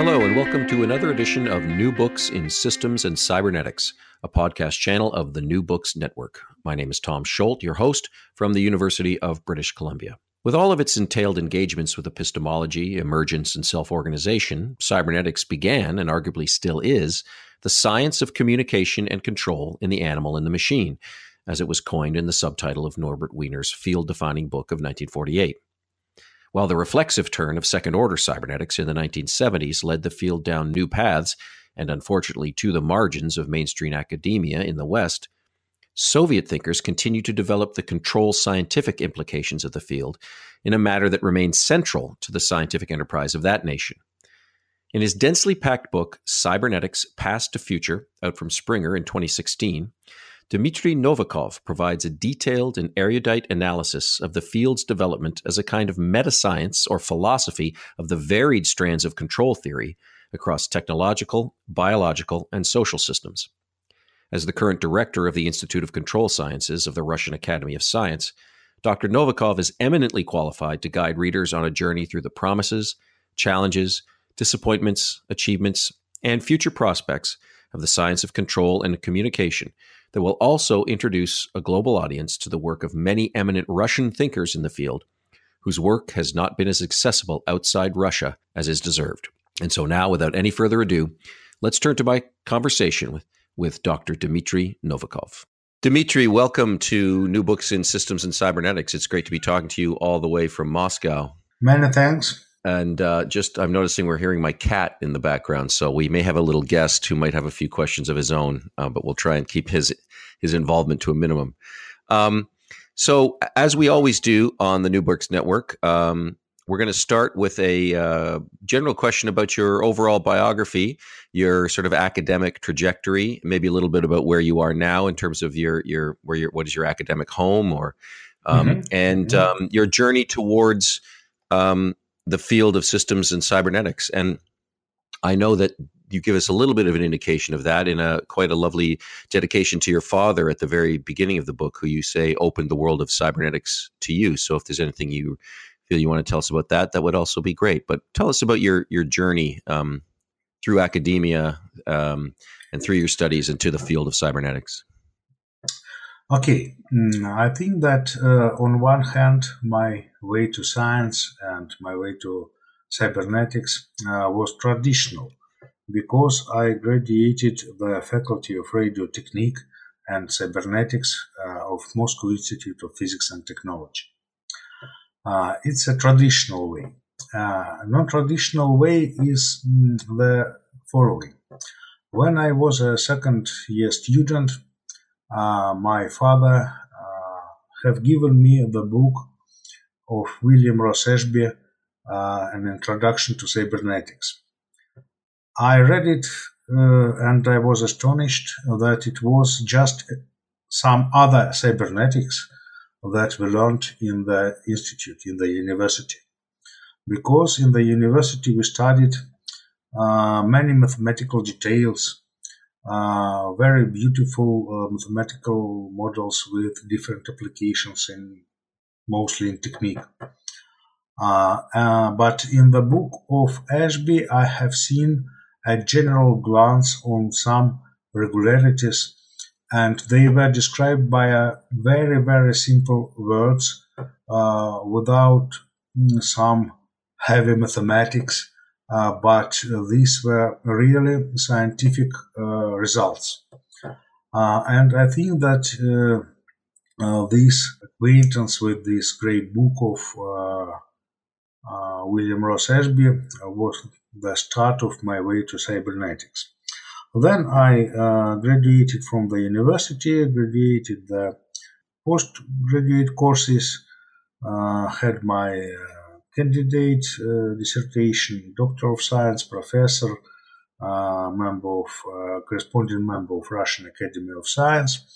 Hello, and welcome to another edition of New Books in Systems and Cybernetics, a podcast channel of the New Books Network. My name is Tom Scholte, your host from the University of British Columbia. With all of its entailed engagements with epistemology, emergence, and self organization, cybernetics began, and arguably still is, the science of communication and control in the animal and the machine, as it was coined in the subtitle of Norbert Wiener's field defining book of 1948. While the reflexive turn of second order cybernetics in the 1970s led the field down new paths, and unfortunately to the margins of mainstream academia in the West, Soviet thinkers continued to develop the control scientific implications of the field in a manner that remains central to the scientific enterprise of that nation. In his densely packed book, Cybernetics Past to Future, out from Springer in 2016, Dmitry Novikov provides a detailed and erudite analysis of the field's development as a kind of meta science or philosophy of the varied strands of control theory across technological, biological, and social systems. As the current director of the Institute of Control Sciences of the Russian Academy of Science, Dr. Novikov is eminently qualified to guide readers on a journey through the promises, challenges, disappointments, achievements, and future prospects of the science of control and communication that will also introduce a global audience to the work of many eminent Russian thinkers in the field whose work has not been as accessible outside Russia as is deserved. And so now, without any further ado, let's turn to my conversation with, with Dr. Dmitry Novikov. Dmitry, welcome to New Books in Systems and Cybernetics. It's great to be talking to you all the way from Moscow. Many thanks. And uh, just, I'm noticing we're hearing my cat in the background, so we may have a little guest who might have a few questions of his own, uh, but we'll try and keep his his involvement to a minimum. Um, so, as we always do on the New Books Network, um, we're going to start with a uh, general question about your overall biography, your sort of academic trajectory, maybe a little bit about where you are now in terms of your your where your what is your academic home, or um, mm-hmm. and mm-hmm. Um, your journey towards um, the field of systems and cybernetics. And I know that you give us a little bit of an indication of that in a quite a lovely dedication to your father at the very beginning of the book, who you say opened the world of cybernetics to you. So if there's anything you feel you want to tell us about that, that would also be great. But tell us about your your journey um, through academia um, and through your studies into the field of cybernetics. Okay, mm, I think that uh, on one hand, my way to science and my way to cybernetics uh, was traditional because I graduated the Faculty of Radio Technique and Cybernetics uh, of Moscow Institute of Physics and Technology. Uh, it's a traditional way. Uh, non-traditional way is mm, the following. When I was a second year student, my father uh, have given me the book of William Ross Ashby, uh, An Introduction to Cybernetics. I read it uh, and I was astonished that it was just some other cybernetics that we learned in the institute, in the university. Because in the university we studied uh, many mathematical details, uh, very beautiful uh, mathematical models with different applications in mostly in technique. Uh, uh, but in the book of Ashby, I have seen a general glance on some regularities, and they were described by a very, very simple words uh, without mm, some heavy mathematics, but these were really scientific uh, results. Uh, and I think that this acquaintance with this great book of uh, William Ross Ashby was the start of my way to cybernetics. Then I uh, graduated from the university, graduated the postgraduate courses, uh, had my uh, candidate uh, dissertation, Doctor of Science, Professor, uh, member of, corresponding member of Russian Academy of Science.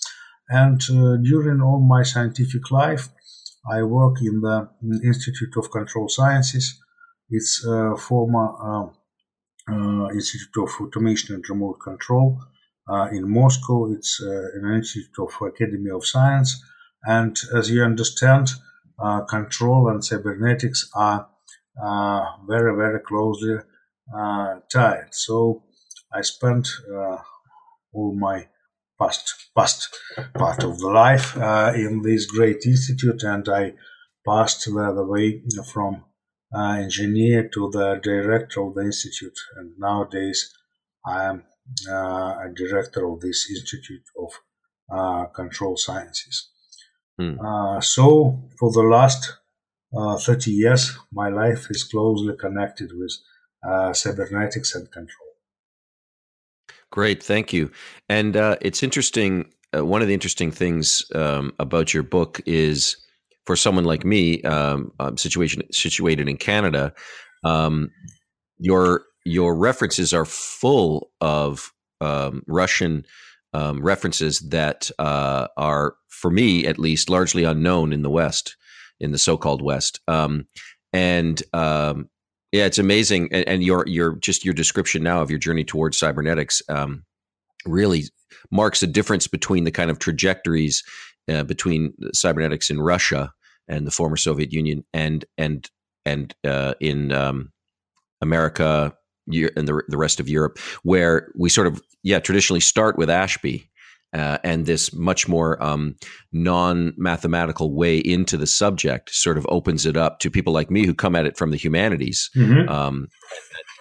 And during all my scientific life, I work in the Institute of Control Sciences. It's a former uh, uh, Institute of Automation and Remote Control uh, in Moscow. It's uh, an institute of Academy of Science. And as you understand, uh, control and cybernetics are uh, very, very closely tied. So I spent all my past past part of the life uh, in this great institute, and I passed the way from uh, engineer to the director of the institute, and nowadays I am uh, a director of this institute of uh, control sciences. Hmm. Uh, so, for the last uh, 30 years, my life is closely connected with cybernetics and control. Great, thank you. And uh, it's interesting. Uh, one of the interesting things um, about your book is for someone like me, um, um, situation situated in Canada, um, your your references are full of um, Russian um, references that uh, are, for me at least, largely unknown in the West, in the so-called West. and yeah, it's amazing, and, and, your your just your description now of your journey towards cybernetics um, really marks a difference between the kind of trajectories uh, between cybernetics in Russia and the former Soviet Union, and and and uh, in um, America and the the rest of Europe, where we sort of yeah traditionally start with Ashby uh, and this much more um, non-mathematical way into the subject sort of opens it up to people like me who come at it from the humanities mm-hmm. um,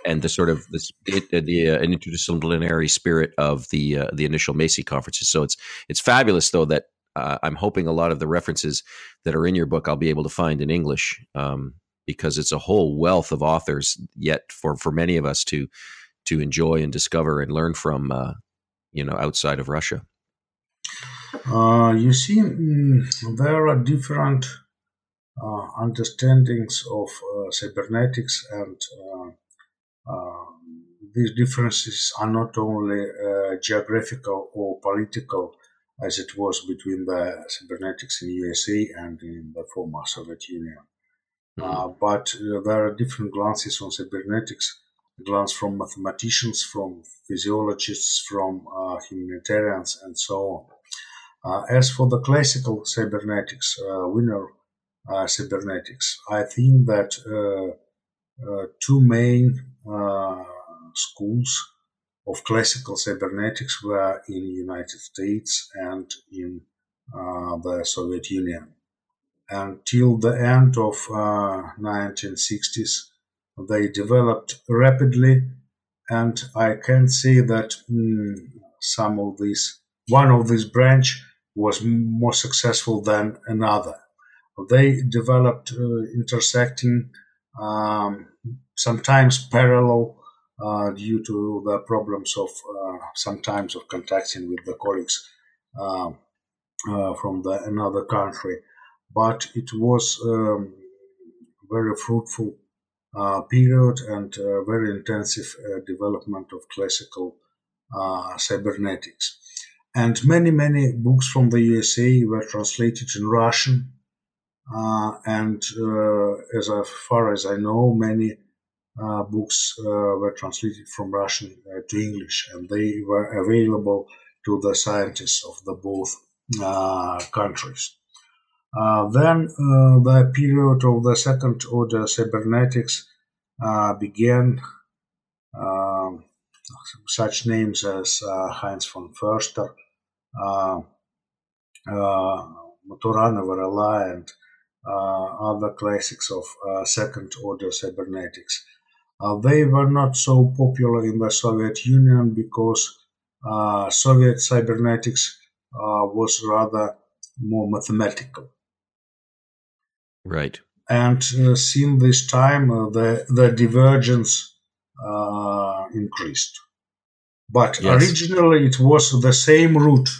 and the sort of this, it, the uh, interdisciplinary spirit of the uh, the initial Macy conferences. So it's it's fabulous though that uh, I'm hoping a lot of the references that are in your book I'll be able to find in English um, because it's a whole wealth of authors yet for for many of us to to enjoy and discover and learn from uh, you know outside of Russia. Uh, you see, mm, there are different uh, understandings of uh, cybernetics, and uh, uh, these differences are not only geographical or political, as it was between the cybernetics in USA and in the former Soviet Union. Mm-hmm. but there are different glances on cybernetics glance from mathematicians, from physiologists, from humanitarians, and so on. Uh, as for the classical cybernetics, uh, Wiener uh, cybernetics, I think that two main schools of classical cybernetics were in the United States and in uh, the Soviet Union. Until the end of uh, 1960s, they developed rapidly, and I can say that mm, some of these, one of these branch was more successful than another. They developed uh, intersecting, um, sometimes parallel, uh, due to the problems of uh, sometimes of contacting with the colleagues um, uh, from the another country. But it was um, very fruitful uh, period and uh, very intensive development of classical cybernetics. And many, many books from the USA were translated in Russian uh, and uh, as far as I know, many uh, books were translated from Russian to English, and they were available to the scientists of the both countries. Uh, then uh, the period of the second order cybernetics uh, began. Um, such names as Heinz von Förster, Maturana Varela, and uh, other classics of uh, second order cybernetics. Uh, they were not so popular in the Soviet Union because Soviet cybernetics was rather more mathematical. Right. And uh, since this time, uh, the the divergence uh, increased. But yes. originally, it was the same route.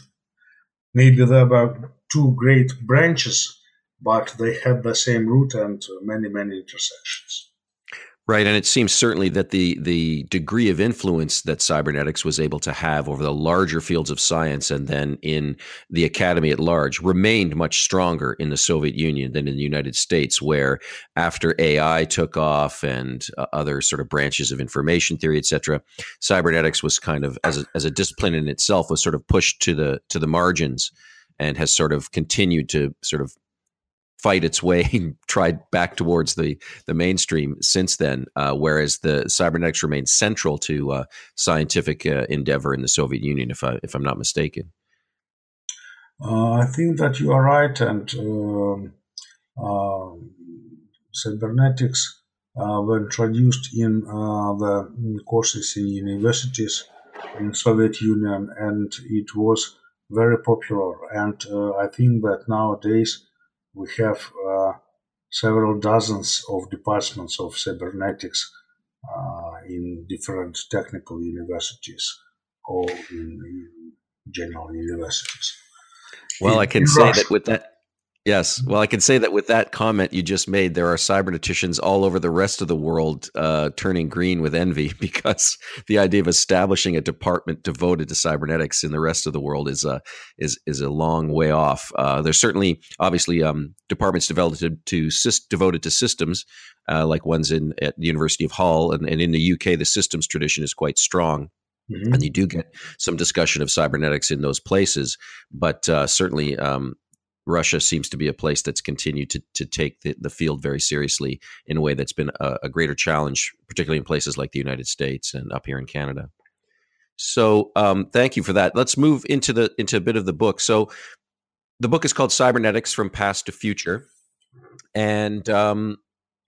Maybe there were two great branches, but they had the same route and many, many intersections. Right, and it seems certainly that the the degree of influence that cybernetics was able to have over the larger fields of science and then in the academy at large remained much stronger in the Soviet Union than in the United States, where after AI took off and uh, other sort of branches of information theory, et cetera, cybernetics was kind of as a, as a discipline in itself was sort of pushed to the to the margins and has sort of continued to sort of fight its way and tried back towards the the mainstream since then. Uh, whereas the cybernetics remains central to uh, scientific uh, endeavor in the Soviet Union, if I if I'm not mistaken. Uh, I think that you are right, and um, um, cybernetics uh, were introduced in uh, the courses in universities in Soviet Union, and it was very popular. And I think that nowadays we have uh, several dozens of departments of cybernetics uh, in different technical universities or in, in general universities. Well, in, I can say Russia. that with that Yes. Well, I can say that with that comment you just made, there are cyberneticians all over the rest of the world uh, turning green with envy because the idea of establishing a department devoted to cybernetics in the rest of the world is a is is a long way off. Uh, there's certainly, obviously, um, departments devoted to, to devoted to systems, uh, like ones in at the University of Hull, and, and in the UK, the systems tradition is quite strong. Mm-hmm. And you do get some discussion of cybernetics in those places, but uh, certainly um, Russia seems to be a place that's continued to, to take the, the field very seriously in a way that's been a, a, greater challenge, particularly in places like the United States and up here in Canada. So, um, thank you for that. Let's move into the into a bit of the book. So, the book is called Cybernetics from Past to Future, and um,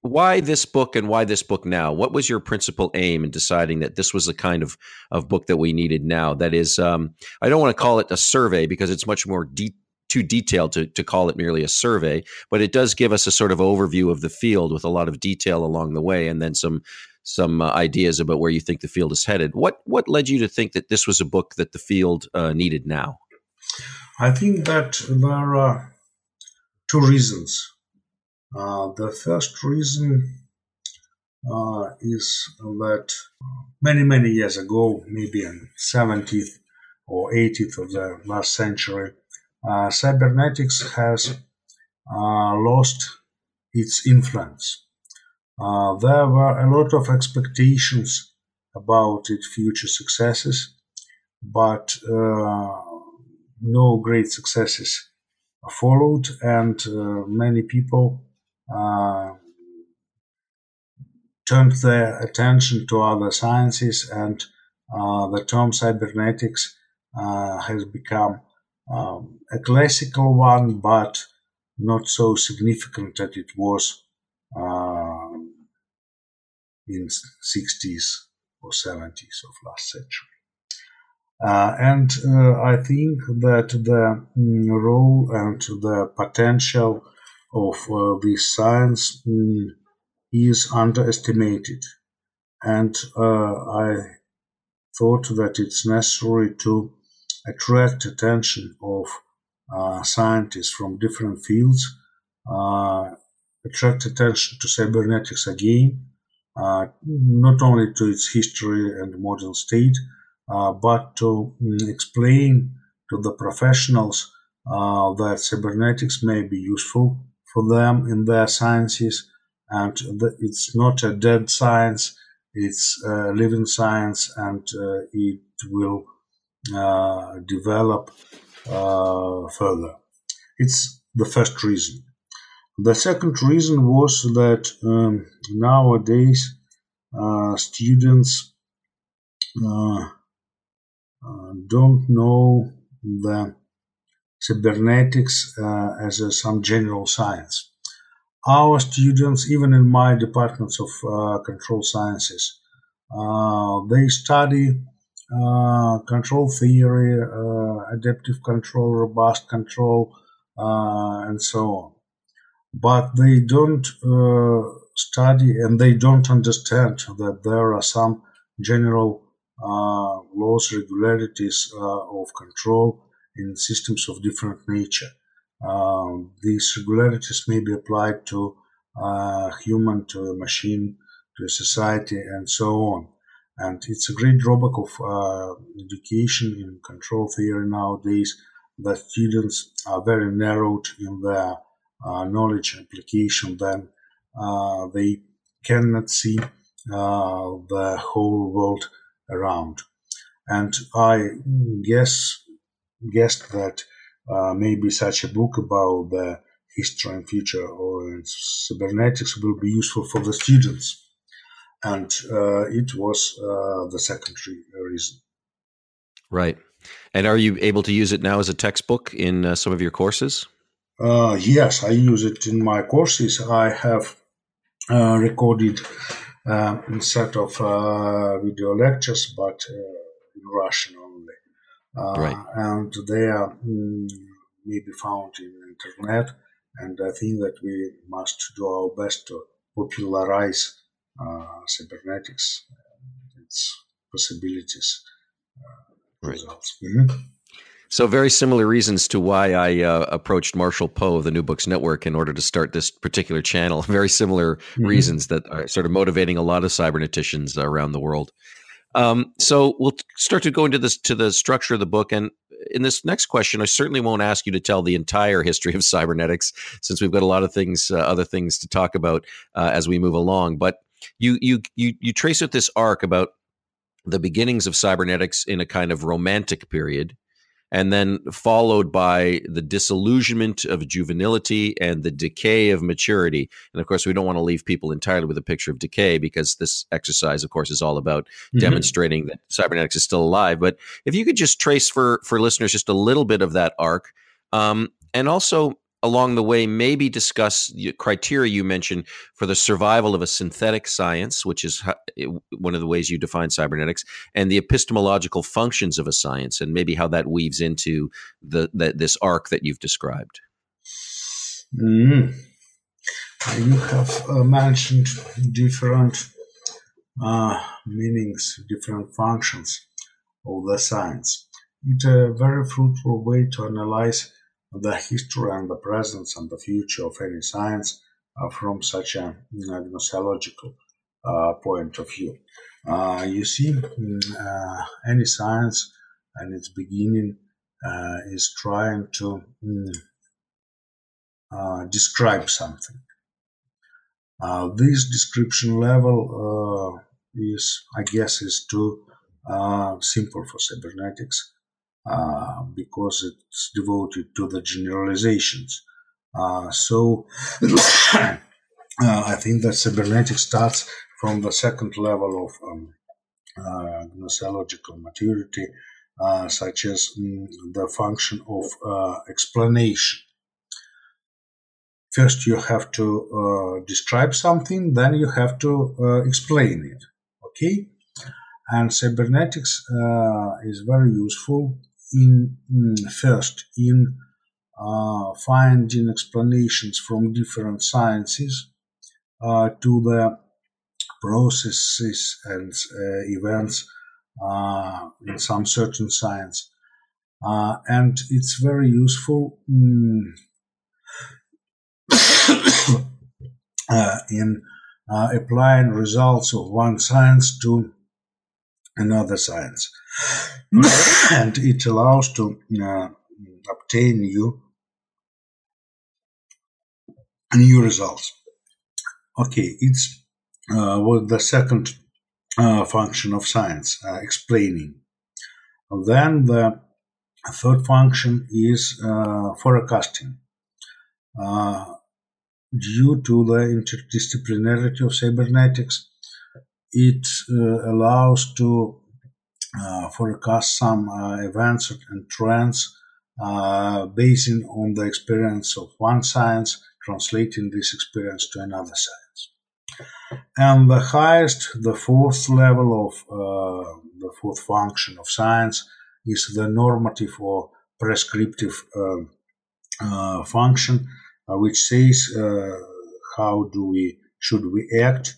why this book and why this book now? What was your principal aim in deciding that this was the kind of, of book that we needed now? That is, um, I don't want to call it a survey because it's much more deep too detailed to, to call it merely a survey, but it does give us a sort of overview of the field with a lot of detail along the way, and then some some uh, ideas about where you think the field is headed. What what led you to think that this was a book that the field uh, needed now? I think that there are two reasons. Uh, the first reason uh, is that many many years ago, maybe in 70th or 80th of the last century, cybernetics has uh, lost its influence. Uh, there were a lot of expectations about its future successes, but no great successes followed, and many people turned their attention to other sciences, and uh, the term cybernetics uh, has become um, a classical one, but not so significant that it was uh, in 60s or 70s of last century. Uh, and uh, I think that the mm, role and the potential of uh, this science mm, is underestimated. And uh, I thought that it's necessary to attract attention of uh, scientists from different fields, uh, attract attention to cybernetics again, uh, not only to its history and modern state, uh, but to mm, explain to the professionals uh, that cybernetics may be useful for them in their sciences, and it's not a dead science; it's a living science, and uh, it will develop uh, further. It's the first reason. The second reason was that um, nowadays uh, students uh, uh, don't know the cybernetics uh, as a, some general science. Our students, even in my departments of uh, control sciences, they study uh, control theory, uh, adaptive control, robust control, uh, and so on. But they don't study and they don't understand that there are some general uh, laws, regularities uh, of control in systems of different nature. Um, these regularities may be applied to a human, to a machine, to a society, and so on. And it's a great drawback of uh, education in control theory nowadays that students are very narrowed in their uh, knowledge application, then uh, they cannot see uh, the whole world around. And I guess guessed that uh, maybe such a book about the history and future or cybernetics will be useful for the students and uh, it was uh, the secondary reason. Right. And are you able to use it now as a textbook in uh, some of your courses? Uh, yes, I use it in my courses. I have uh, recorded uh, a set of video lectures, but in Russian only. right. And they are mm, maybe found in the internet. And I think that we must do our best to popularize uh, cybernetics, its possibilities, uh, right. results. Mm-hmm. So, very similar reasons to why I uh, approached Marshall Poe of the New Books Network in order to start this particular channel. Very similar mm-hmm. reasons that are sort of motivating a lot of cyberneticians around the world. Um, so, we'll start to go into this to the structure of the book. And in this next question, I certainly won't ask you to tell the entire history of cybernetics, since we've got a lot of things, uh, other things to talk about uh, as we move along. But you you you you trace out this arc about the beginnings of cybernetics in a kind of romantic period and then followed by the disillusionment of juvenility and the decay of maturity. And of course, we don't want to leave people entirely with a picture of decay because this exercise, of course, is all about mm-hmm. demonstrating that cybernetics is still alive. But if you could just trace for for listeners just a little bit of that arc, um, and also along the way maybe discuss the criteria you mentioned for the survival of a synthetic science which is one of the ways you define cybernetics and the epistemological functions of a science and maybe how that weaves into the, the this arc that you've described mm. you have uh, mentioned different uh, meanings different functions of the science it's a very fruitful way to analyze the history and the present and the future of any science uh, from such a gnoseological uh, point of view. Uh, you see, mm, uh, any science and its beginning uh, is trying to mm, uh, describe something. this description level is, I guess, is too simple for cybernetics uh, because it's devoted to the generalizations. Uh, so uh, I think that cybernetics starts from the second level of um, uh, gnoseological maturity, uh, such as mm, the function of explanation. First, you have to describe something, then you have to explain it. Okay? and cybernetics uh, is very useful in first in uh, finding explanations from different sciences uh, to the processes and uh, events uh, in some certain science. Uh, and it's very useful mm, uh, in applying results of one science to another science. and it allows to uh, obtain new new results. Okay, it's uh, what the second uh, function of science, uh, explaining. Then the third function is uh, forecasting. Uh, due to the interdisciplinarity of cybernetics, it uh, allows to forecast some events and trends basing on the experience of one science, translating this experience to another science. And the highest, the fourth level of uh, the fourth function of science is the normative or prescriptive uh, uh, function, uh, which says uh, how do we should we act.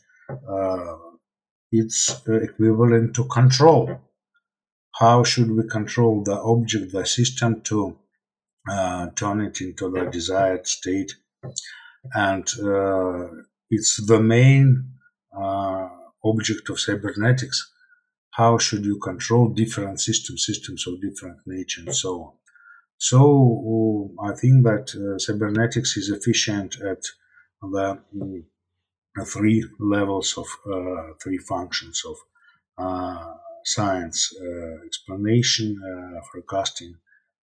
Uh, it's equivalent to control. How should we control the object, the system, to turn it into the desired state? And it's the main uh, object of cybernetics. How should you control different systems, systems of different nature, and so on. So uh, I think that uh, cybernetics is efficient at the mm, three levels of uh, three functions of uh, science: uh, explanation, forecasting,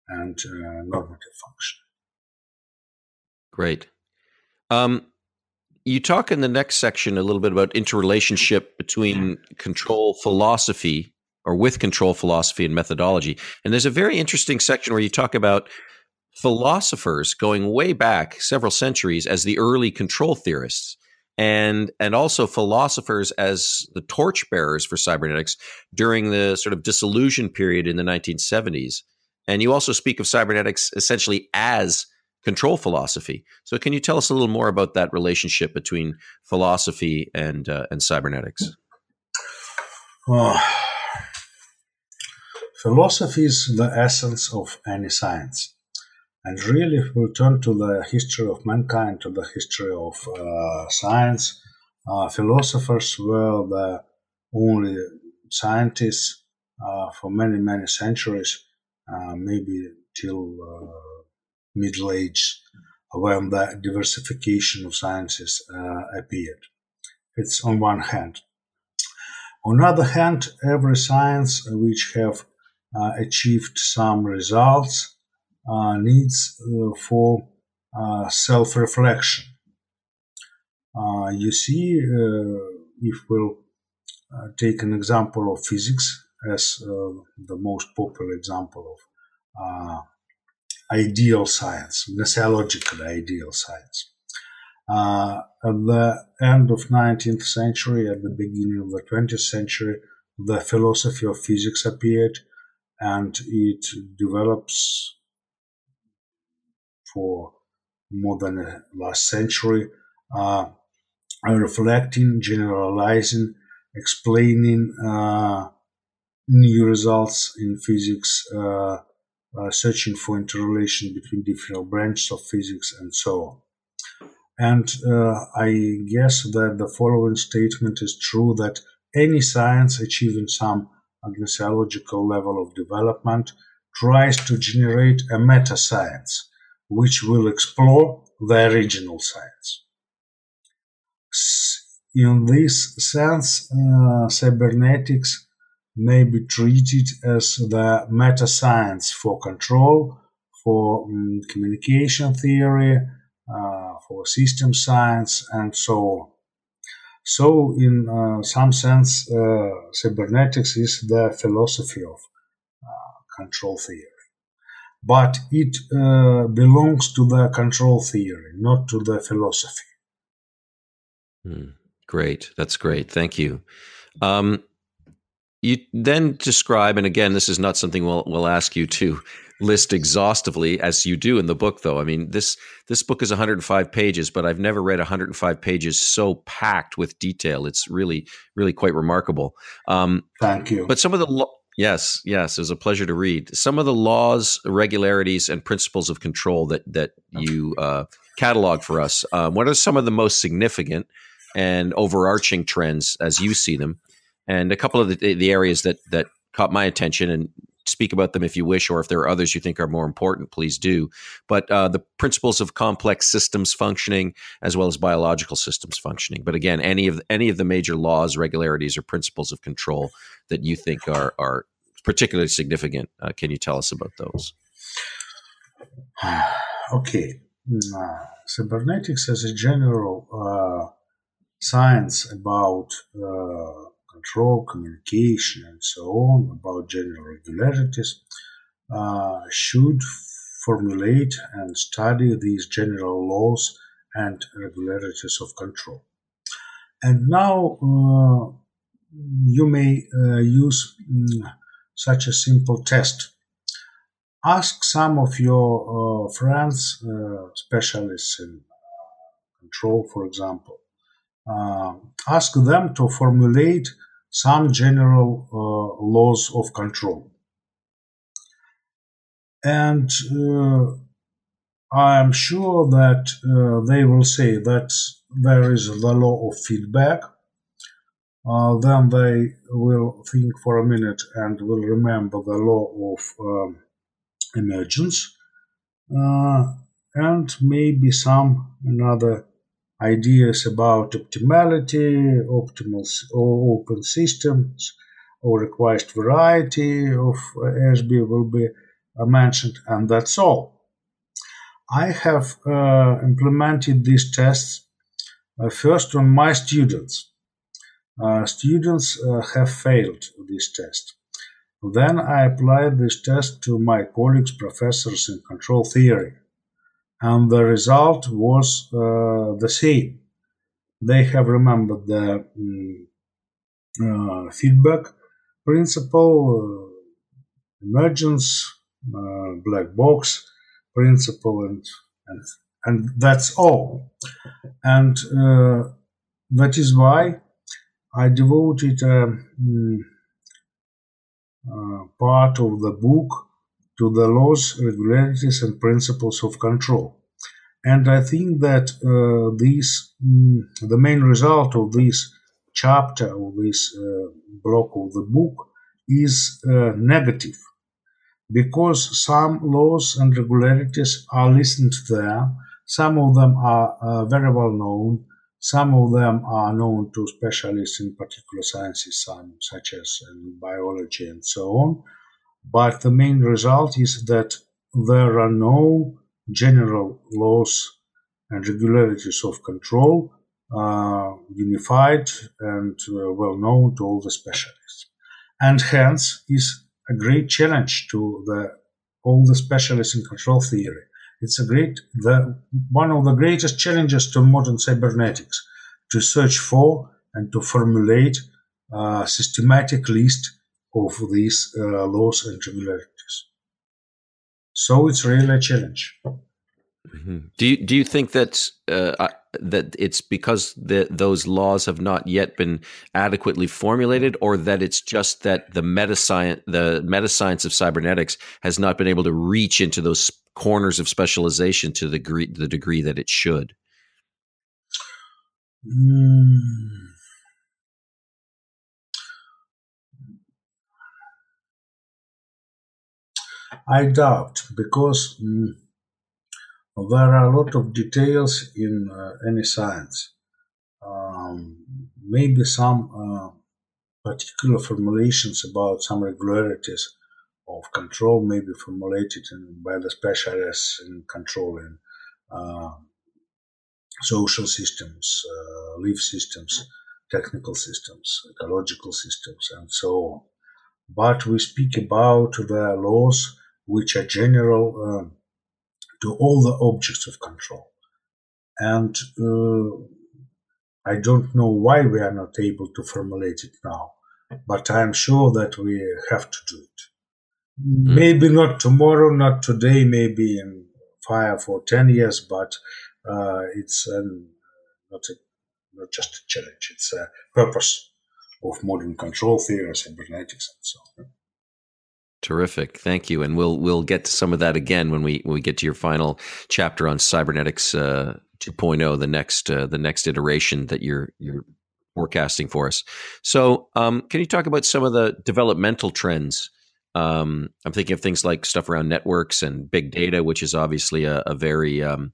and normative function. Great. Um, you talk in the next section a little bit about interrelationship between control philosophy or with control philosophy and methodology. And there's a very interesting section where you talk about philosophers going way back several centuries as the early control theorists and and also philosophers as the torchbearers for cybernetics during the sort of disillusion period in the 1970s. And you also speak of cybernetics essentially as control philosophy. So, can you tell us a little more about that relationship between philosophy and uh, and cybernetics? Uh, philosophy is the essence of any science. And really, if we turn to the history of mankind, to the history of uh, science, uh, philosophers were the only scientists uh, for many, many centuries, uh, maybe till Middle Age when the diversification of sciences uh, appeared. It's on one hand. On the other hand, every science which have uh, achieved some results uh, needs uh, for uh, self-reflection. Uh, you see, if we'll take an example of physics as the most popular example of ideal science, gnosiological ideal science. Uh, at the end of 19th century, at the beginning of the 20th century, the philosophy of physics appeared, and it develops for more than last century, uh, reflecting, generalizing, explaining uh, new results in physics, uh, searching for interrelation between different branches of physics and so on. And uh, I guess that the following statement is true that any science achieving some gnosiological level of development tries to generate a meta science which will explore the original science. In this sense, uh, cybernetics may be treated as the meta science for control, for um, communication theory, uh, for system science, and so on. So, in uh, some sense, uh, cybernetics is the philosophy of uh, control theory. But it uh, belongs to the control theory, not to the philosophy. Mm, great. That's great. Thank you. Um, you then describe, and again, this is not something we'll, we'll ask you to list exhaustively as you do in the book though i mean this this book is 105 pages but i've never read 105 pages so packed with detail it's really really quite remarkable um, thank you but some of the yes yes it was a pleasure to read. Some of the laws regularities and principles of control that that you uh, catalog for us um, what are some of the most significant and overarching trends as you see them? And a couple of the, the areas that that caught my attention and speak about them if you wish, or if there are others you think are more important, please do. But uh, the principles of complex systems functioning, as well as biological systems functioning. But again, any of any of the major laws, regularities, or principles of control that you think are are particularly significant, uh, can you tell us about those? okay, cybernetics as a general uh, science about uh, control, communication, and so on, about general regularities, uh, should formulate and study these general laws and regularities of control. And now uh, you may uh, use um, such a simple test. Ask some of your uh, friends, uh, specialists in control, for example, ask them to formulate some general uh, laws of control. And uh, I am sure that uh, they will say that there is the law of feedback. Uh, then they will think for a minute and will remember the law of um, emergence uh, and maybe some another ideas about optimality, optimal or open systems, or requisite variety of Ashby will be uh, mentioned, and that's all. I have uh, implemented these tests uh, first on my students. Uh, students uh, have failed this test. Then I applied this test to my colleagues, professors in control theory and the result was uh, the same. They have remembered the um, uh, feedback principle, uh, emergence, black box principle, and, and and that's all. And uh, that is why I devoted a um, part of the book to the laws, regularities, and principles of control. And I think that uh, these, mm, the main result of this chapter or this uh, block of the book is uh, negative because some laws and regularities are listed there. Some of them are uh, very well known. Some of them are known to specialists in particular sciences, some, such as biology and so on. But the main result is that there are no general laws and regularities of control uh, unified and uh, well known to all the specialists. And hence is a great challenge to the all the specialists in control theory. It's a great the one of the greatest challenges to modern cybernetics to search for and to formulate a systematic list of these uh, laws and regularities. So it's really a challenge. Mm-hmm. Do you do you think that uh, that it's because the, those laws have not yet been adequately formulated, or that it's just that the meta science the meta science of cybernetics has not been able to reach into those corners of specialization to the degree the degree that it should? Mm. I doubt because mm, there are a lot of details in uh, any science. Um, maybe some uh, particular formulations about some regularities of control may be formulated in, by the specialists in controlling uh, social systems, uh, life systems, technical systems, ecological systems, and so on. But we speak about the laws which are general uh, to all the objects of control. And uh, I don't know why we are not able to formulate it now, but I am sure that we have to do it. Mm. Maybe not tomorrow, not today, maybe in five or ten years, but uh, it's an, not, a, not just a challenge, it's a purpose of modern control theory, cybernetics, and so on. Terrific, thank you, and we'll we'll get to some of that again when we when we get to your final chapter on cybernetics uh, 2.0, the next uh, the next iteration that you're you're forecasting for us. So, um, can you talk about some of the developmental trends Um, I'm thinking of things like stuff around networks and big data, which is obviously a, a very um,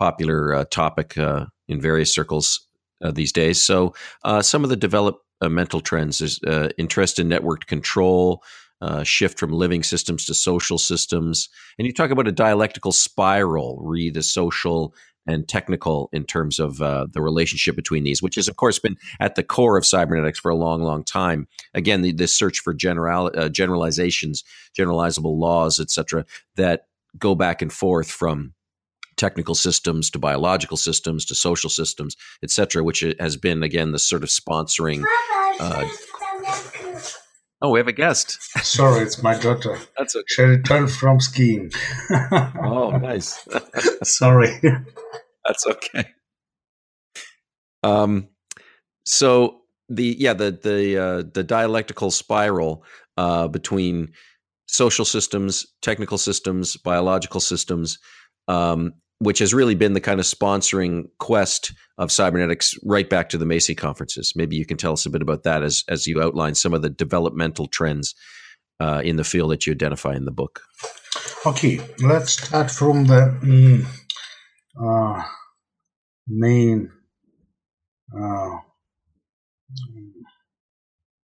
popular uh, topic uh, in various circles uh, these days. So, uh, some of the developmental trends is uh, interest in networked control, uh, shift from living systems to social systems. And you talk about a dialectical spiral, re the social and technical in terms of uh, the relationship between these, which has, of course, been at the core of cybernetics for a long, long time. Again, the, this search for general, uh, generalizations, generalizable laws, etc., that go back and forth from technical systems to biological systems to social systems, etc., which has been again the sort of sponsoring. Uh, oh, we have a guest. Sorry, it's my daughter. That's okay. She returned from skiing. oh, nice. Sorry. That's okay. Um, so the yeah the the uh, the dialectical spiral uh, between social systems, technical systems, biological systems, um, which has really been the kind of sponsoring quest of cybernetics right back to the Macy conferences. Maybe you can tell us a bit about that as as you outline some of the developmental trends uh, in the field that you identify in the book. Okay, let's start from the mm, uh, main uh,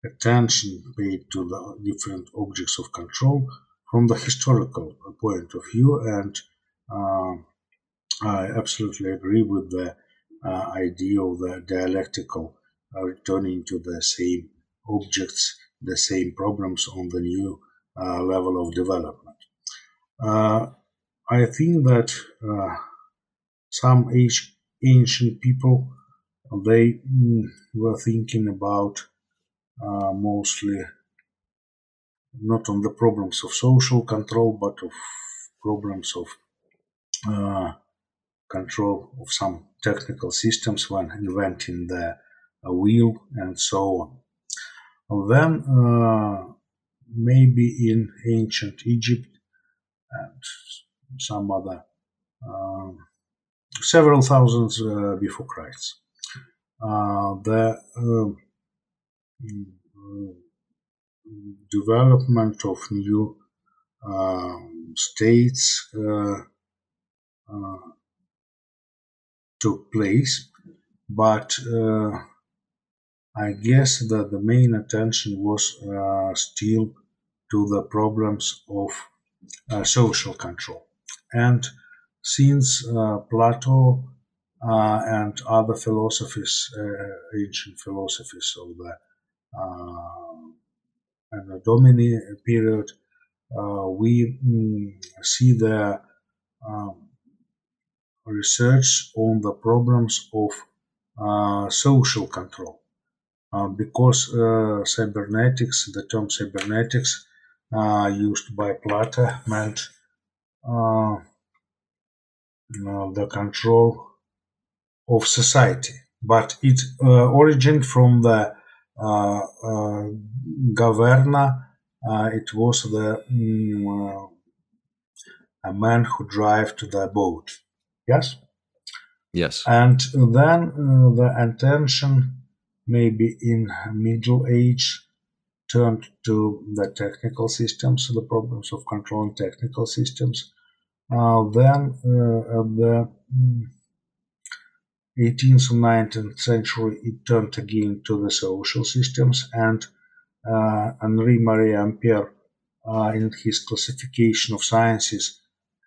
attention paid to the different objects of control from the historical point of view and uh, I absolutely agree with the uh, idea of the dialectical uh, returning to the same objects, the same problems on the new uh, level of development. Uh, I think that uh, some age, ancient people they mm, were thinking about uh, mostly not on the problems of social control, but of problems of control of some technical systems when inventing the uh, wheel and so on. Then, uh, maybe in ancient Egypt and some other um, several thousands uh, before Christ, uh, the um, development of new um, states uh, uh, took place, but uh, I guess that the main attention was uh, still to the problems of uh, social control. And since uh, Plato uh, and other philosophies, uh, ancient philosophies of the and the Domini period, we mm, see the um, research on the problems of uh, social control. Uh, because uh, cybernetics, the term cybernetics uh, used by Plato meant uh, the control of society, but it uh, originated from the governor. it was the um, a man who drive to the boat Yes? Yes. And then uh, the attention, maybe in Middle Age, turned to the technical systems, the problems of controlling technical systems. Uh, then uh, at the 18th and 19th century, it turned again to the social systems, and uh, André-Marie Ampère, uh, in his classification of sciences,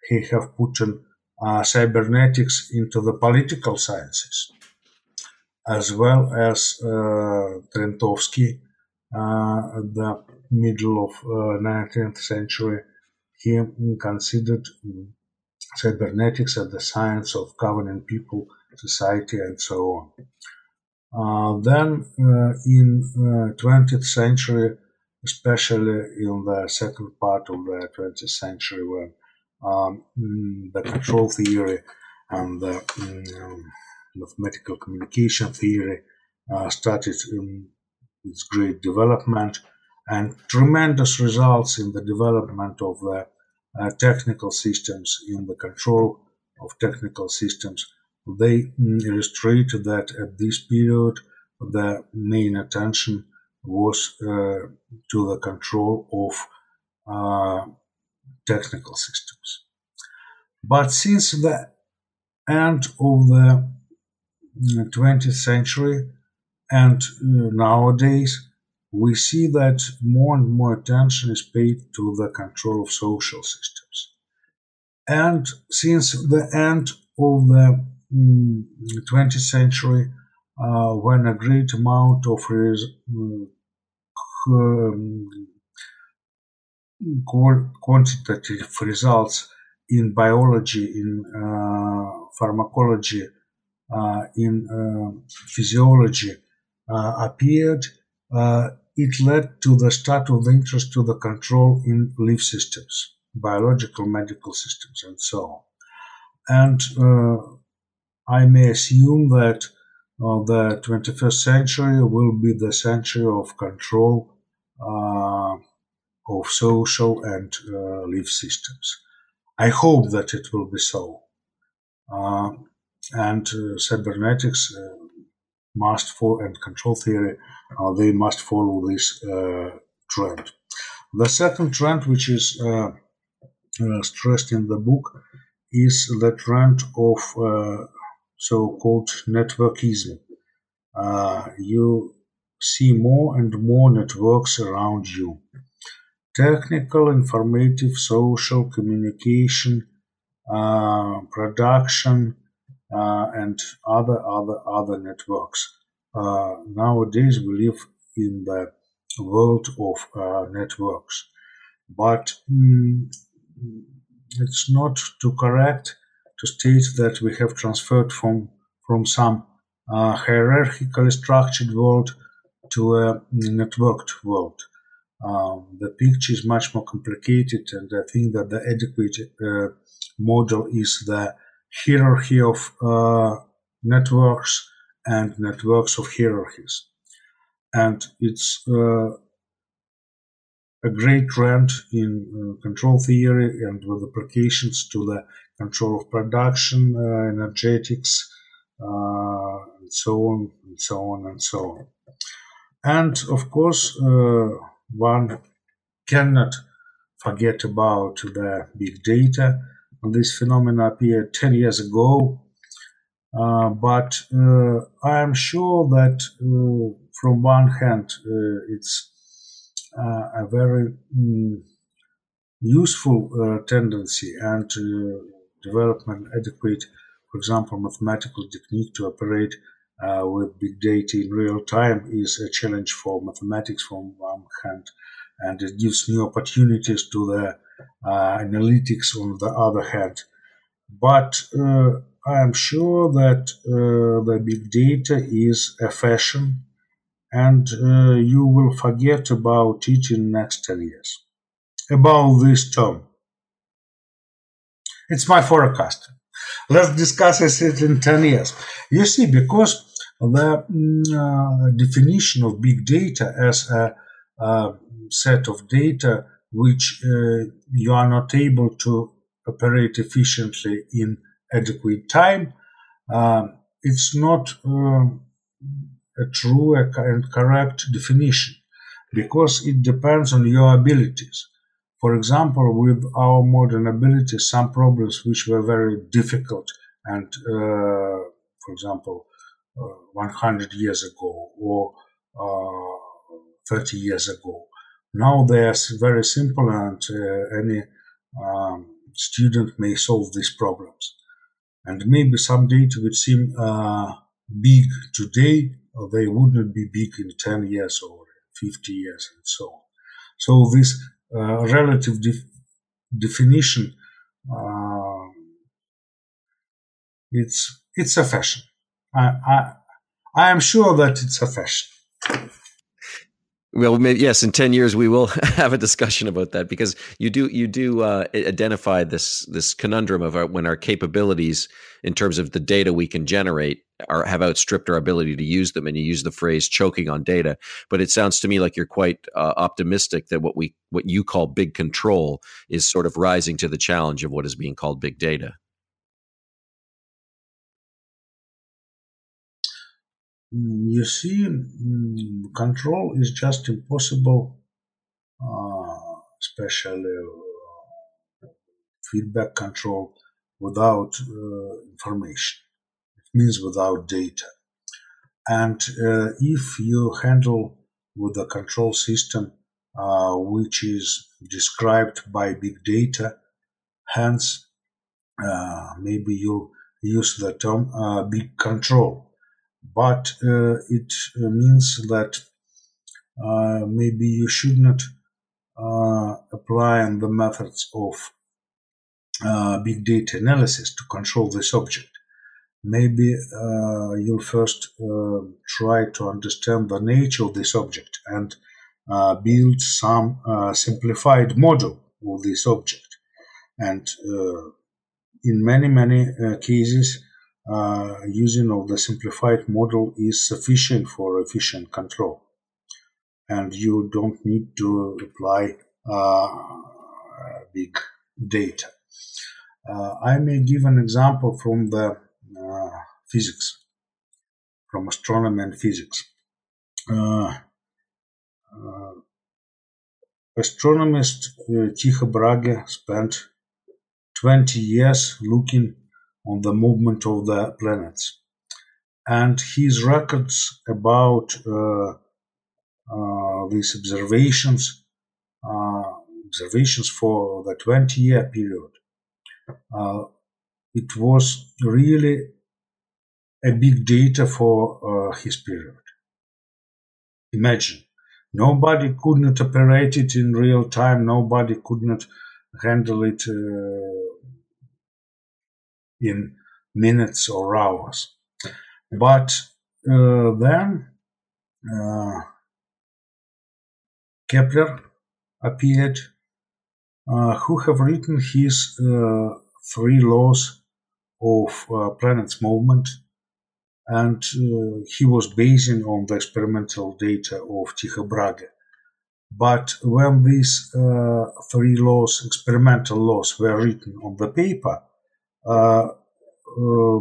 he have put an uh, cybernetics into the political sciences, as well as uh, Trentowski uh, the middle of 19th uh, century. He considered cybernetics as the science of governing people, society, and so on. Uh, then uh, in uh, 20th century, especially in the second part of the 20th century, when um, mm, the control theory and the um, mathematical communication theory uh, started its great development and tremendous results in the development of the uh, technical systems in the control of technical systems. They mm, illustrate that at this period the main attention was uh, to the control of uh, technical systems. But since the end of the 20th uh, century and uh, nowadays, we see that more and more attention is paid to the control of social systems. And since the end of the 20th mm, century, uh, when a great amount of res- um, quantitative results in biology, in uh, pharmacology, uh, in uh, physiology appeared, it led to the start of the interest to the control in life systems, biological, medical systems, and so on. And I may assume that uh, the 21st century will be the century of control uh, of social and uh, life systems. I hope that it will be so. Uh, and uh, cybernetics uh, must follow, and control theory, they must follow this trend. The second trend, which is stressed in the book, is the trend of so-called networkism. Uh, you see more and more networks around you. Technical, informative, social, communication, uh, production, uh, and other other other networks. Uh, nowadays, we live in the world of uh, networks, but mm, it's not too correct to state that we have transferred from from some uh, hierarchically structured world to a networked world. Um, the picture is much more complicated, and I think that the adequate uh, model is the hierarchy of uh, networks and networks of hierarchies. And it's uh, a great trend in uh, control theory and with applications to the control of production, uh, energetics, uh, and so on and so on and so on. And of course, one cannot forget about the big data. This phenomena appeared 10 years ago, uh, but uh, I am sure that uh, from one hand, it's a very mm, useful tendency and development adequate, for example, mathematical technique to operate uh, with big data in real time is a challenge for mathematics from one hand, and it gives new opportunities to the uh, analytics on the other hand. But uh, I am sure that uh, the big data is a fashion, and uh, you will forget about it in next 10 years. About this term. It's my forecast. Let's discuss it in 10 years. You see, because the mm, uh, definition of big data as a, a set of data which uh, you are not able to operate efficiently in adequate time, uh, it's not uh, a true and correct definition because it depends on your abilities. For example, with our modern abilities, some problems which were very difficult and, uh, for example, 100 years ago or uh, 30 years ago. Now they are very simple and uh, any um, student may solve these problems. And maybe some data would seem big today, they wouldn't be big in 10 years or 50 years and so on. So this uh, relative def- definition, uh, it's it's a fashion. I, I I am sure that it's a fashion. Well, maybe, yes, in ten years we will have a discussion about that because you do you do uh, identify this this conundrum of our, when our capabilities in terms of the data we can generate are have outstripped our ability to use them, and you use the phrase "choking on data." But it sounds to me like you're quite uh, optimistic that what we what you call big control is sort of rising to the challenge of what is being called big data. You see, mm, control is just impossible uh, especially uh, feedback control, without uh, information. It means without data. And uh, if you handle with a control system uh, which is described by big data, hence uh, maybe you use the term big control, but uh, it means that maybe you should not apply the methods of big data analysis to control this object maybe uh, you'll first uh, try to understand the nature of this object and uh, build some simplified model of this object. And in many, many cases, uh, using of the simplified model is sufficient for efficient control. And you don't need to apply uh, big data. Uh, I may give an example from the physics, from astronomy and physics. Uh, uh, astronomist uh, Tycho Brahe spent 20 years looking on the movement of the planets. And his records about uh, uh, these observations, uh, observations for the 20 year period, it was really a big data for uh, his period. Imagine, nobody could not operate it in real time, nobody could not handle it uh, in minutes or hours. But uh, then uh, Kepler appeared, uh, who have written his uh, three laws of planets' movement and uh, he was basing on the experimental data of Tycho Brahe. But when these uh, three laws, experimental laws, were written on the paper, uh, uh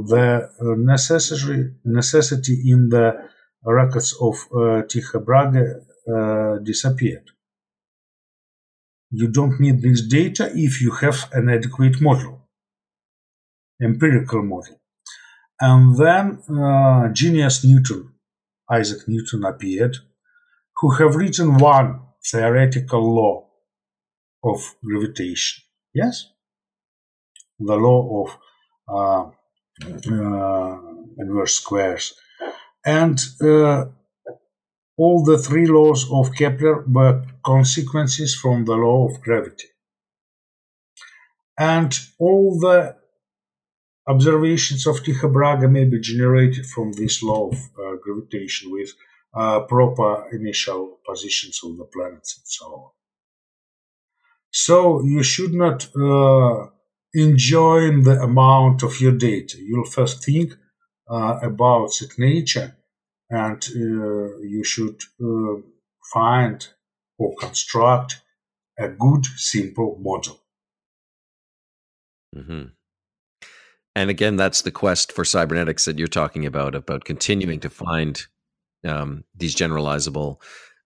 the necessary necessity in the records of uh, Tycho Brahe uh, disappeared. You don't need this data if you have an adequate model, empirical model. And then uh, genius Newton, Isaac Newton, appeared, who have written one theoretical law of gravitation. Yes? The law of uh, uh, inverse squares. And uh, all the three laws of Kepler were consequences from the law of gravity. And all the Observations of Tycho Brahe may be generated from this law of uh, gravitation with uh, proper initial positions of the planets and so on. So you should not uh, enjoy the amount of your data. You'll first think uh, about its nature and uh, you should uh, find or construct a good, simple model. Mm-hmm. And again, that's the quest for cybernetics that you're talking about, about continuing to find um, these generalizable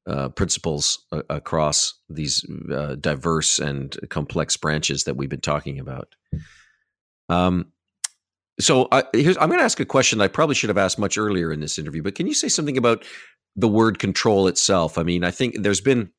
uh, principles a- across these uh, diverse and complex branches that we've been talking about. Um, so I, I'm going to ask a question I probably should have asked much earlier in this interview, but can you say something about the word control itself? I mean, I think there's been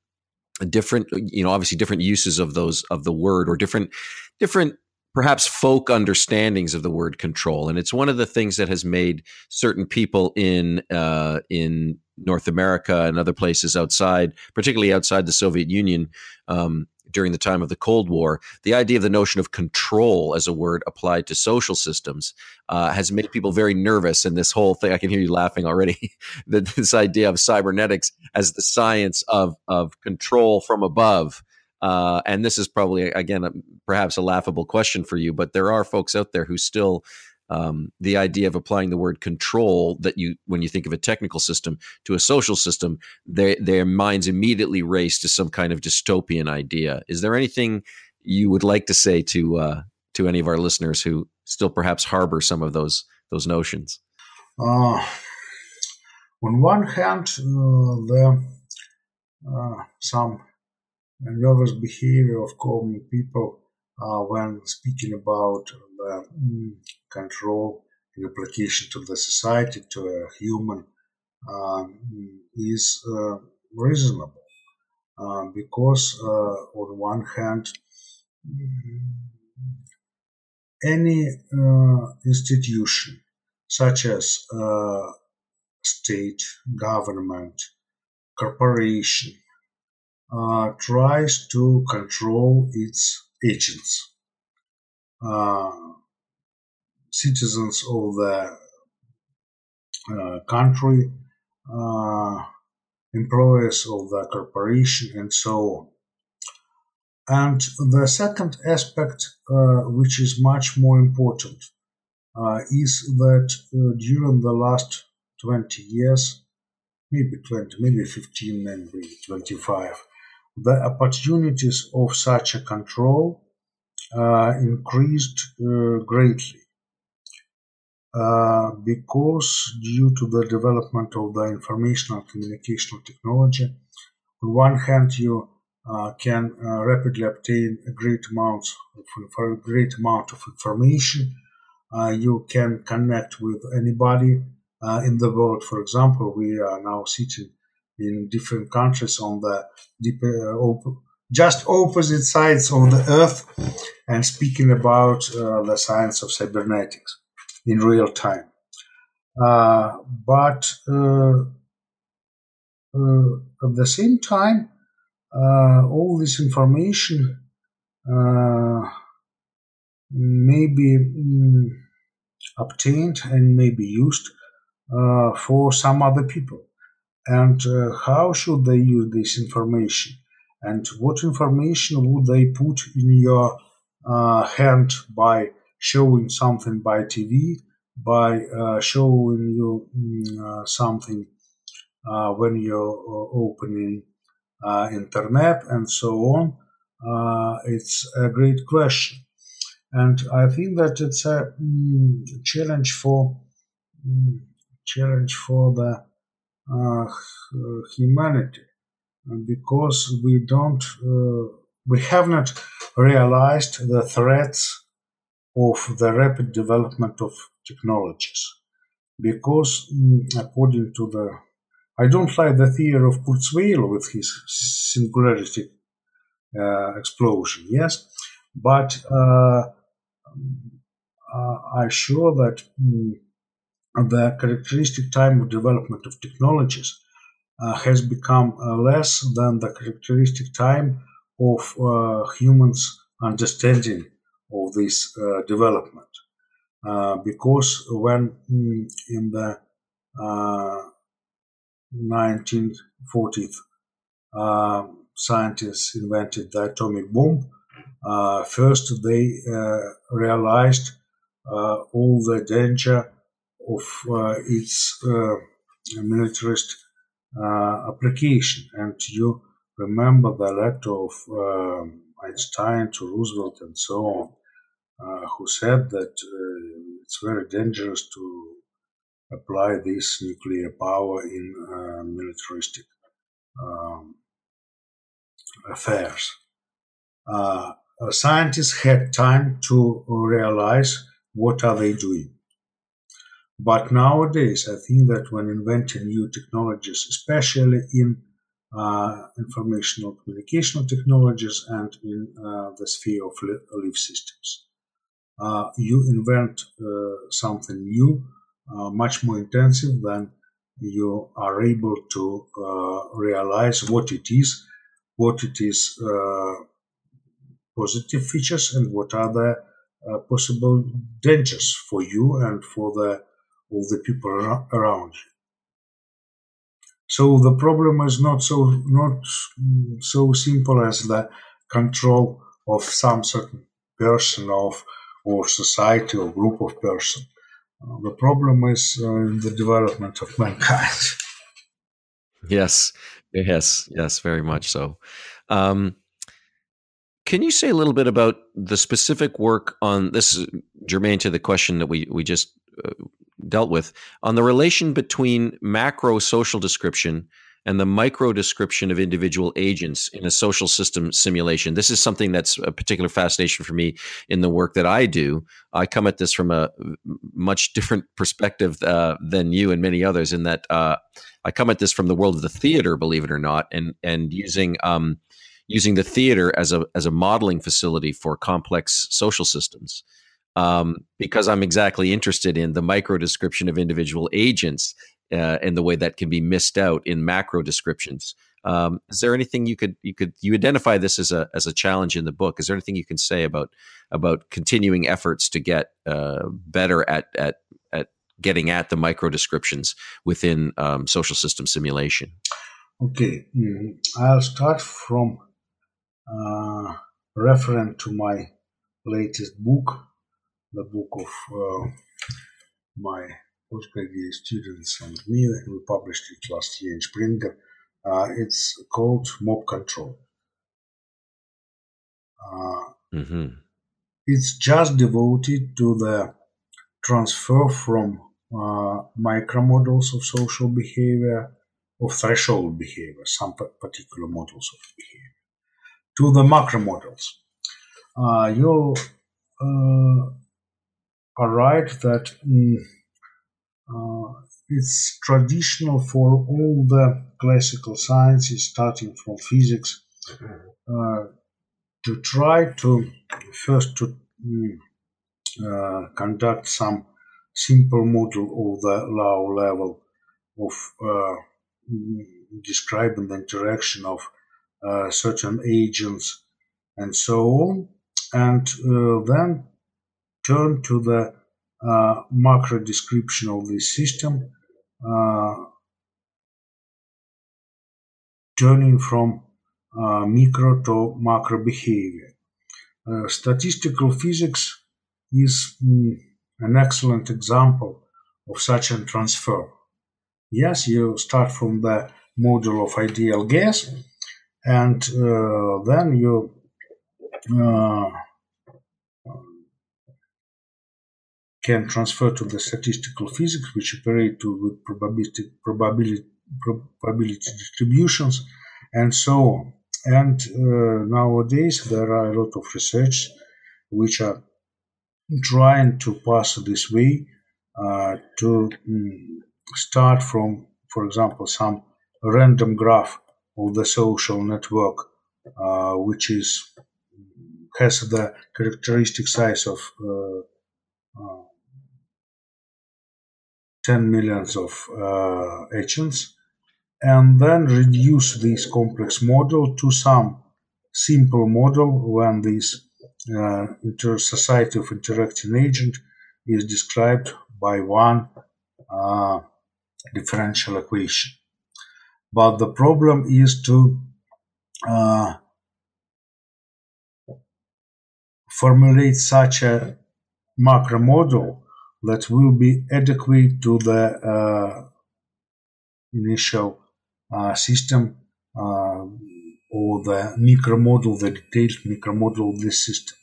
different, you know, obviously different uses of those of the word or different different perhaps folk understandings of the word control, and it's one of the things that has made certain people in uh, in North America and other places outside, particularly outside the Soviet Union. Um, during the time of the Cold War, the idea of the notion of control as a word applied to social systems uh, has made people very nervous. And this whole thing, I can hear you laughing already, that this idea of cybernetics as the science of, of control from above uh, and this is probably again perhaps a laughable question for you, but there are folks out there who still um, the idea of applying the word control that you when you think of a technical system to a social system, they, their minds immediately race to some kind of dystopian idea. Is there anything you would like to say to uh, to any of our listeners who still perhaps harbor some of those those notions? Uh, on one hand, uh, the uh, some nervous behavior of common people when speaking about the mm, control in application to the society, to a human, um, is uh, reasonable. Uh, because uh, on one hand, any uh, institution such as uh, state, government, corporation uh, tries to control its agents, uh, citizens of the uh, country, uh, employees of the corporation, and so on. And the second aspect, uh, which is much more important, uh, is that during the last 20 years, maybe 20, maybe 15, maybe 25, the opportunities of such a control uh, increased uh, greatly. Uh, because due to the development of the information and communication technology, on one hand, you uh, can uh, rapidly obtain a great amount of, a great amount of information. Uh, you can connect with anybody in the world. For example, we are now sitting in different countries on the deep, uh, op- just opposite sides of the earth and speaking about uh, the science of cybernetics in real time. Uh, but uh, uh, at the same time, uh, all this information may be mm, obtained and may be used for some other people and uh, how should they use this information and what information would they put in your uh, hand by showing something by TV, by uh, showing you mm, something when you're opening internet and so on. it's a great question. And I think that it's a mm, challenge for mm, challenge for the uh, humanity. Because we don't uh, we have not realized the threats of the rapid development of technologies. Because mm, according to the I don't like the theory of Kurzweil with his singularity uh, explosion, yes, but uh, uh, I'm sure that mm, the characteristic time of development of technologies uh, has become uh, less than the characteristic time of uh, humans' understanding of this uh, development. Uh, because when mm, in the 1940s uh, scientists invented the atomic bomb, first they realized all the danger of uh, its uh, militarist uh, application. And you remember the letter of um, Einstein to Roosevelt and so on, who said that it's very dangerous to apply this nuclear power in uh, militaristic um, affairs. Uh, scientists had time to realize what are they doing. But nowadays, I think that when inventing new technologies, especially in uh, informational communicational technologies and in uh, the sphere of live systems, uh, you invent uh, something new, uh, much more intensive than you are able to uh, realize what it is, what it is positive features, and what are the possible dangers for you and for the of the people around you. So the problem is not so not so simple as the control of some certain person of or society or group of person. Uh, the problem is uh, the development of mankind. Yes, yes, yes, very much so. Um, can you say a little bit about the specific work on this, germane to the question that we we just uh, dealt with on the relation between macro social description and the micro description of individual agents in a social system simulation. This is something that's a particular fascination for me in the work that I do. I come at this from a much different perspective uh, than you and many others, in that uh, I come at this from the world of the theater, believe it or not, and and using um, using the theater as a as a modeling facility for complex social systems. Um, because I'm exactly interested in the micro description of individual agents uh, and the way that can be missed out in macro descriptions. Um, is there anything you could you could you identify this as a as a challenge in the book? Is there anything you can say about about continuing efforts to get uh, better at at at getting at the micro descriptions within um, social system simulation? Okay, mm, I'll start from uh, referring to my latest book, the book of uh, my postgraduate students and me. We published it last year in Springer. Uh, it's called Mob Control. Uh, mm-hmm. It's just devoted to the transfer from uh, micro models of social behavior, of threshold behavior, some particular models of behavior, to the macro models. Uh, you uh, are right that mm, uh, it's traditional for all the classical sciences, starting from physics, uh, to try to first to mm, uh, conduct some simple model of the low level of uh, describing the interaction of uh, certain agents and so on, and uh, then turn to the uh, macro description of this system, uh, turning from uh, micro to macro behavior. statistical physics is mm, an excellent example of such a transfer. Yes, you start from the model of ideal gas, and uh, then you uh, can transfer to the statistical physics, which operate with probability, probability, probability distributions, and so on. And uh, nowadays, there are a lot of research which are trying to pass this way uh, to um, start from, for example, some random graph of the social network, uh, which is has the characteristic size of uh, uh 10 millions of uh, agents and then reduce this complex model to some simple model when this uh, inter society of interacting agent is described by one uh, differential equation. But the problem is to uh, formulate such a macro model that will be adequate to the uh, initial uh, system uh, or the micro model, the detailed micro model of this system.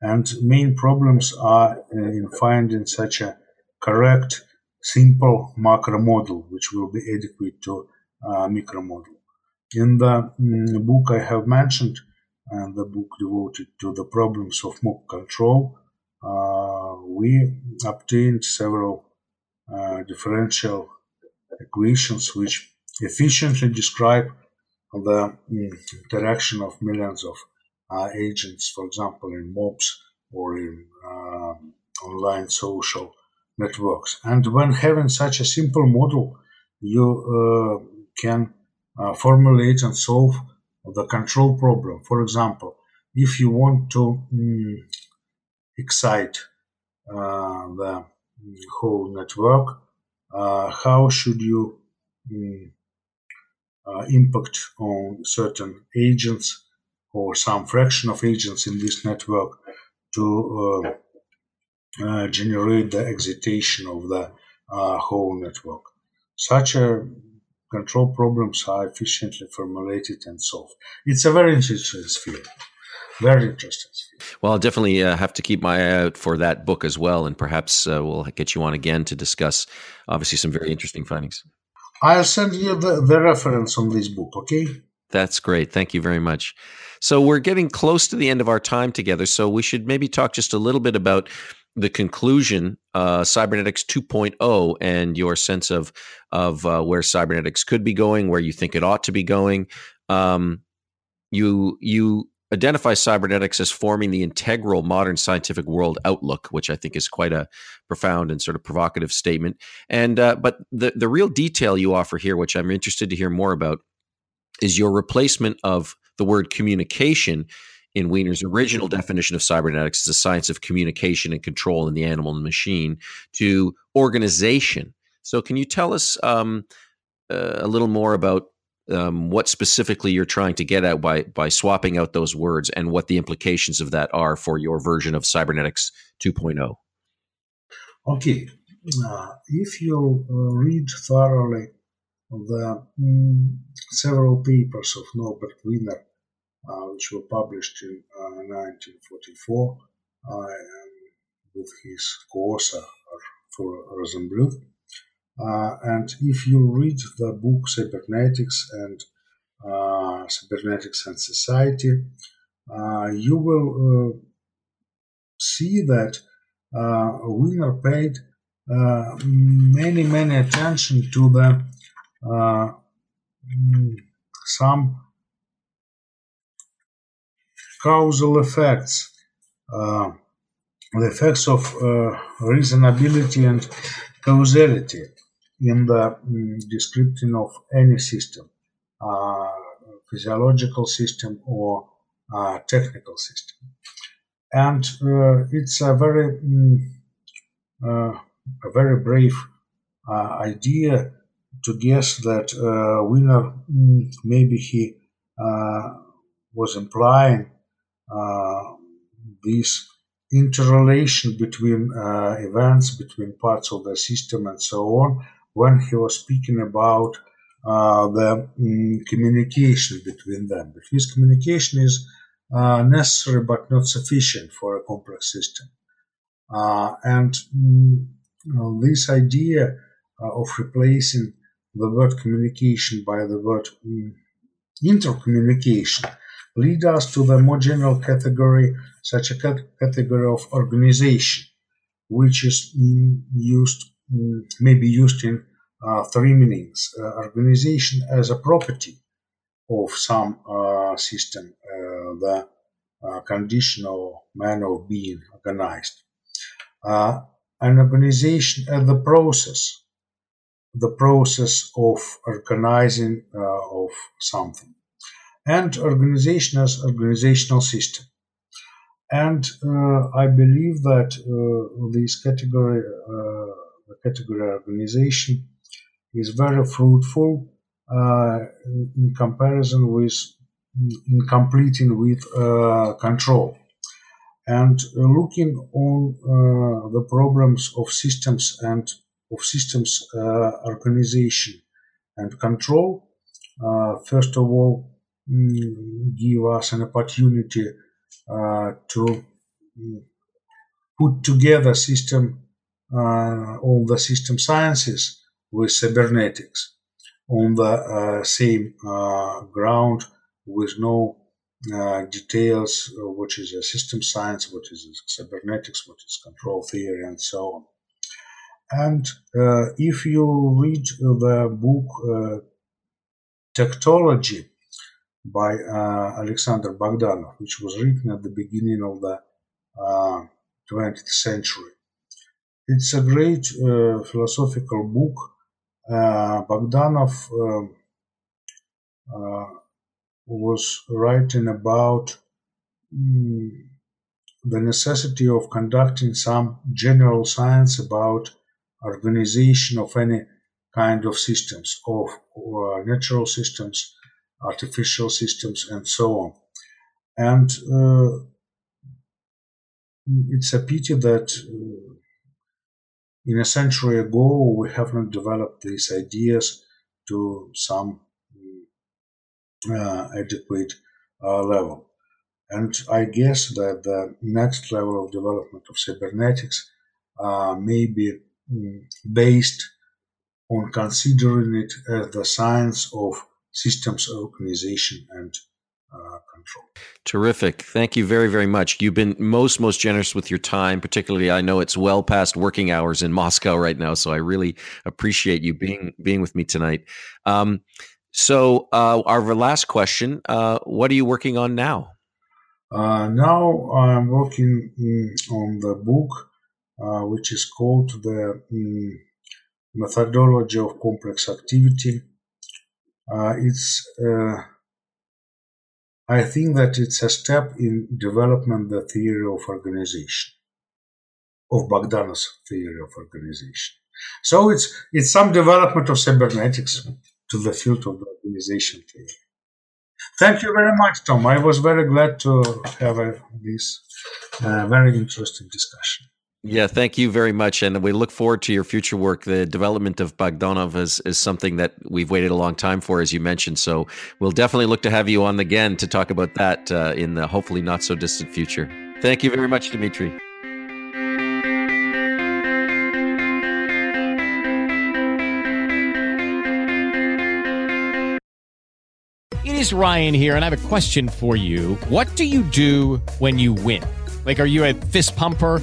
And main problems are in finding such a correct, simple macro model, which will be adequate to uh, micro model. In the mm, book I have mentioned, and the book devoted to the problems of mob control, uh, we obtained several uh, differential equations which efficiently describe the mm, interaction of millions of uh, agents, for example, in mobs or in uh, online social networks. And when having such a simple model, you uh, can uh, formulate and solve the control problem. For example, if you want to mm, excite the whole network, uh, how should you um, impact on certain agents or some fraction of agents in this network to uh, generate the excitation of the whole network. Such a control problems are efficiently formulated and solved. It's a very interesting field. Very interesting. Well, I'll definitely uh, have to keep my eye out for that book as well, and perhaps uh, we'll get you on again to discuss, obviously, some very interesting findings. I'll send you the, the reference on this book, okay? That's great. Thank you very much. So we're getting close to the end of our time together. So we should maybe talk just a little bit about the conclusion, uh, cybernetics 2.0, and your sense of of uh, where cybernetics could be going, where you think it ought to be going. Um, you you identify cybernetics as forming the integral modern scientific world outlook, which I think is quite a profound and sort of provocative statement. And uh, but the the real detail you offer here, which I'm interested to hear more about, is your replacement of the word communication in Wiener's original definition of cybernetics as a science of communication and control in the animal and machine to organization. So, can you tell us um, uh, a little more about um, what specifically you're trying to get at by by swapping out those words and what the implications of that are for your version of cybernetics 2.0? Okay, uh, if you uh, read thoroughly the mm, several papers of Norbert Wiener uh, which were published in 1944 uh, uh, with his co-author for Rosenblueth. And if you read the book Cybernetics and Cybernetics and Society, you will see that uh, Wiener paid uh, many, many attention to the uh, some causal effects, uh, the effects of uh, reasonability and causality in the um, description of any system, uh, physiological system or uh, technical system. And uh, it's a very, um, a very brave idea to guess that uh, Wiener, mm, maybe he uh, was implying uh, this interrelation between uh, events, between parts of the system, and so on, when he was speaking about uh, the um, communication between them. Because communication is uh, necessary but not sufficient for a complex system. Uh, and um, this idea uh, of replacing the word communication by the word um, intercommunication lead us to the more general category, such a category of organization, which is used, maybe used in uh, three meanings. Uh, organization as a property of some uh, system, uh, the uh, conditional manner of being organized. Uh, an organization as the process, the process of organizing of something and organization as organizational system. And uh, I believe that uh, this category, uh, category organization, is very fruitful uh, in comparison with, in completing with uh, control. And looking on uh, the problems of systems and of systems organization and control, first of all, Mm, give us an opportunity uh, to mm, put together system uh, all the system sciences with cybernetics on the uh, same ground with no uh, details, uh, which is a system science, what is cybernetics, what is control theory, and so on. And uh, if you read the book Tectology, by uh, Alexander Bogdanov, which was written at the beginning of the uh, 20th century. It's a great uh, philosophical book. Uh, Bogdanov um, uh, was writing about mm, the necessity of conducting some general science about organization of any kind of systems, of uh, natural systems, artificial systems, and so on. And uh, it's a pity that uh, in a century ago we have not developed these ideas to some uh, adequate uh, level. And I guess that the next level of development of cybernetics uh, may be mm, based on considering it as the science of systems organization and uh, control. Terrific. Thank you very, very much. You've been most, most generous with your time, particularly I know it's well past working hours in Moscow right now. So I really appreciate you being, being with me tonight. Um, so uh, our last question, uh, what are you working on now? Uh, now I'm working mm, on the book, uh, which is called the mm, Methodology of Complex Activity. Uh, it's I think that it's a step in development the theory of organization, of Bogdanov's theory of organization. So it's it's some development of cybernetics to the field of the organization theory. Thank you very much, Tom. I was very glad to have a, this uh, very interesting discussion. Yeah, thank you very much. And we look forward to your future work. The development of Bogdanov is, is something that we've waited a long time for, as you mentioned. So we'll definitely look to have you on again to talk about that uh, in the hopefully not so distant future. Thank you very much, Dimitri. It is Ryan here, and I have a question for you. What do you do when you win? Like, are you a fist pumper?